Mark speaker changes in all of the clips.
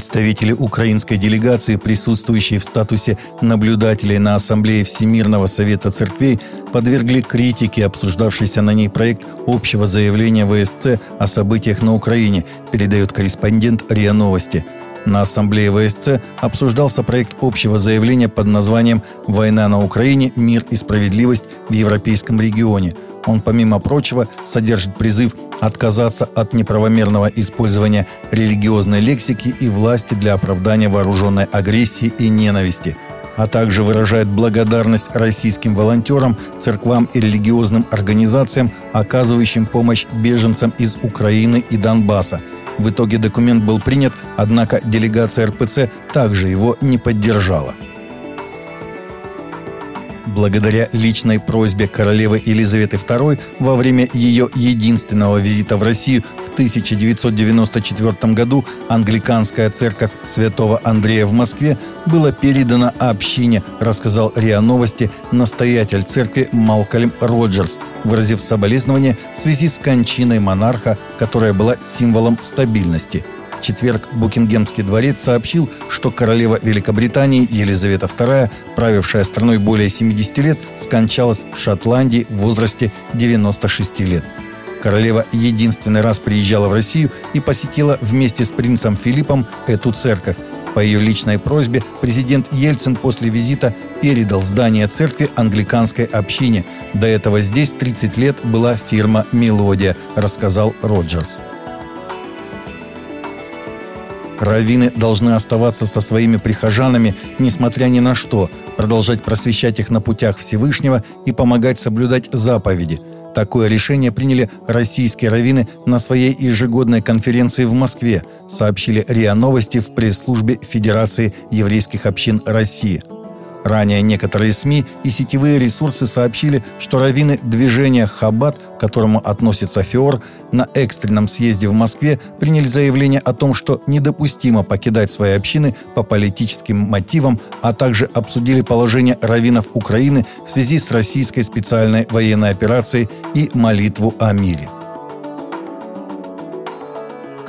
Speaker 1: Представители украинской делегации, присутствующие в статусе наблюдателей на Ассамблее Всемирного Совета Церквей, подвергли критике обсуждавшийся на ней проект общего заявления ВСЦ о событиях на Украине, передает корреспондент РИА Новости. На Ассамблее ВСЦ обсуждался проект общего заявления под названием «Война на Украине. Мир и справедливость в европейском регионе». Он, помимо прочего, содержит призыв отказаться от неправомерного использования религиозной лексики и власти для оправдания вооруженной агрессии и ненависти, а также выражает благодарность российским волонтерам, церквам и религиозным организациям, оказывающим помощь беженцам из Украины и Донбасса. В итоге документ был принят, однако делегация РПЦ также его не поддержала. Благодаря личной просьбе королевы Елизаветы II во время ее единственного визита в Россию в 1994 году англиканская церковь святого Андрея в Москве была передана общине, рассказал РИА Новости настоятель церкви Малкольм Роджерс, выразив соболезнование в связи с кончиной монарха, которая была символом стабильности – в четверг Букингемский дворец сообщил, что королева Великобритании Елизавета II, правившая страной более 70 лет, скончалась в Шотландии в возрасте 96 лет. Королева единственный раз приезжала в Россию и посетила вместе с принцем Филиппом эту церковь. По ее личной просьбе президент Ельцин после визита передал здание церкви англиканской общине. До этого здесь 30 лет была фирма «Мелодия», рассказал Роджерс. Раввины должны оставаться со своими прихожанами, несмотря ни на что, продолжать просвещать их на путях Всевышнего и помогать соблюдать заповеди. Такое решение приняли российские раввины на своей ежегодной конференции в Москве, сообщили РИА Новости в пресс-службе Федерации еврейских общин России – Ранее некоторые СМИ и сетевые ресурсы сообщили, что раввины движения «Хаббат», к которому относится ФИОР, на экстренном съезде в Москве приняли заявление о том, что недопустимо покидать свои общины по политическим мотивам, а также обсудили положение раввинов Украины в связи с российской специальной военной операцией и молитву о мире.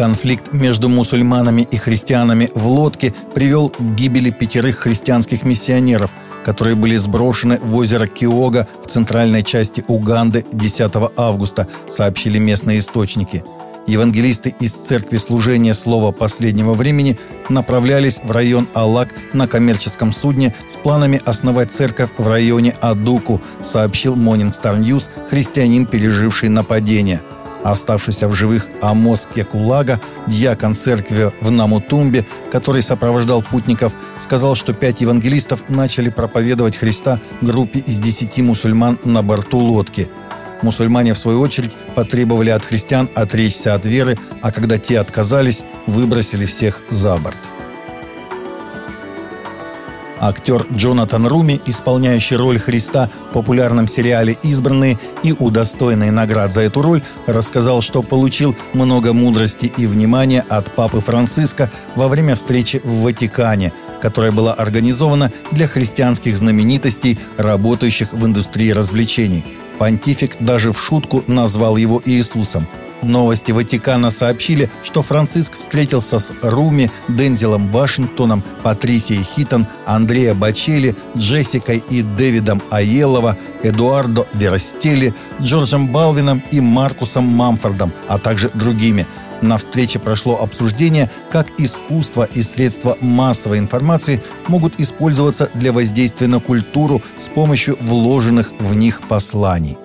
Speaker 1: Конфликт между мусульманами и христианами в лодке привел к гибели пятерых христианских миссионеров, которые были сброшены в озеро Киога в центральной части Уганды 10 августа, сообщили местные источники. Евангелисты из церкви служения слова последнего времени направлялись в район Алак на коммерческом судне с планами основать церковь в районе Адуку, сообщил Morning Star News христианин, переживший нападение – Оставшийся в живых Амос Кекулага, дьякон церкви в Намутумбе, который сопровождал путников, сказал, что пять евангелистов начали проповедовать Христа группе из десяти мусульман на борту лодки. Мусульмане, в свою очередь, потребовали от христиан отречься от веры, а когда те отказались, выбросили всех за борт. Актер Джонатан Руми, исполняющий роль Христа в популярном сериале «Избранные» и удостоенный наград за эту роль, рассказал, что получил много мудрости и внимания от Папы Франциска во время встречи в Ватикане, которая была организована для христианских знаменитостей, работающих в индустрии развлечений. Понтифик даже в шутку назвал его Иисусом – Новости Ватикана сообщили, что Франциск встретился с Руми, Дензелом Вашингтоном, Патрисией Хитон, Андреа Бачели, Джессикой и Дэвидом Аелова, Эдуардо Веростели, Джорджем Балвином и Маркусом Мамфордом, а также другими. На встрече прошло обсуждение, как искусство и средства массовой информации могут использоваться для воздействия на культуру с помощью вложенных в них посланий.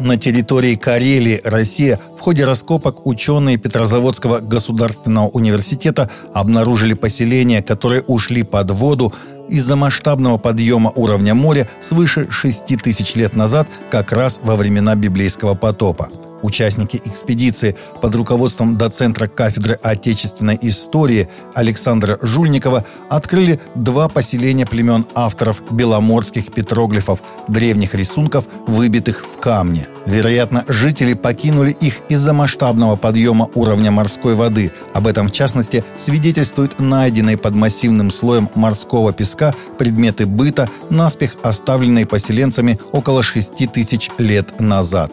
Speaker 1: На территории Карелии, Россия, в ходе раскопок ученые Петрозаводского государственного университета обнаружили поселения, которые ушли под воду из-за масштабного подъема уровня моря свыше 6 тысяч лет назад, как раз во времена библейского потопа. Участники экспедиции под руководством доцентра кафедры отечественной истории Александра Жульникова открыли два поселения племен авторов беломорских петроглифов, древних рисунков, выбитых в камне. Вероятно, жители покинули их из-за масштабного подъема уровня морской воды. Об этом, в частности, свидетельствуют найденные под массивным слоем морского песка предметы быта, наспех оставленные поселенцами около 6 тысяч лет назад.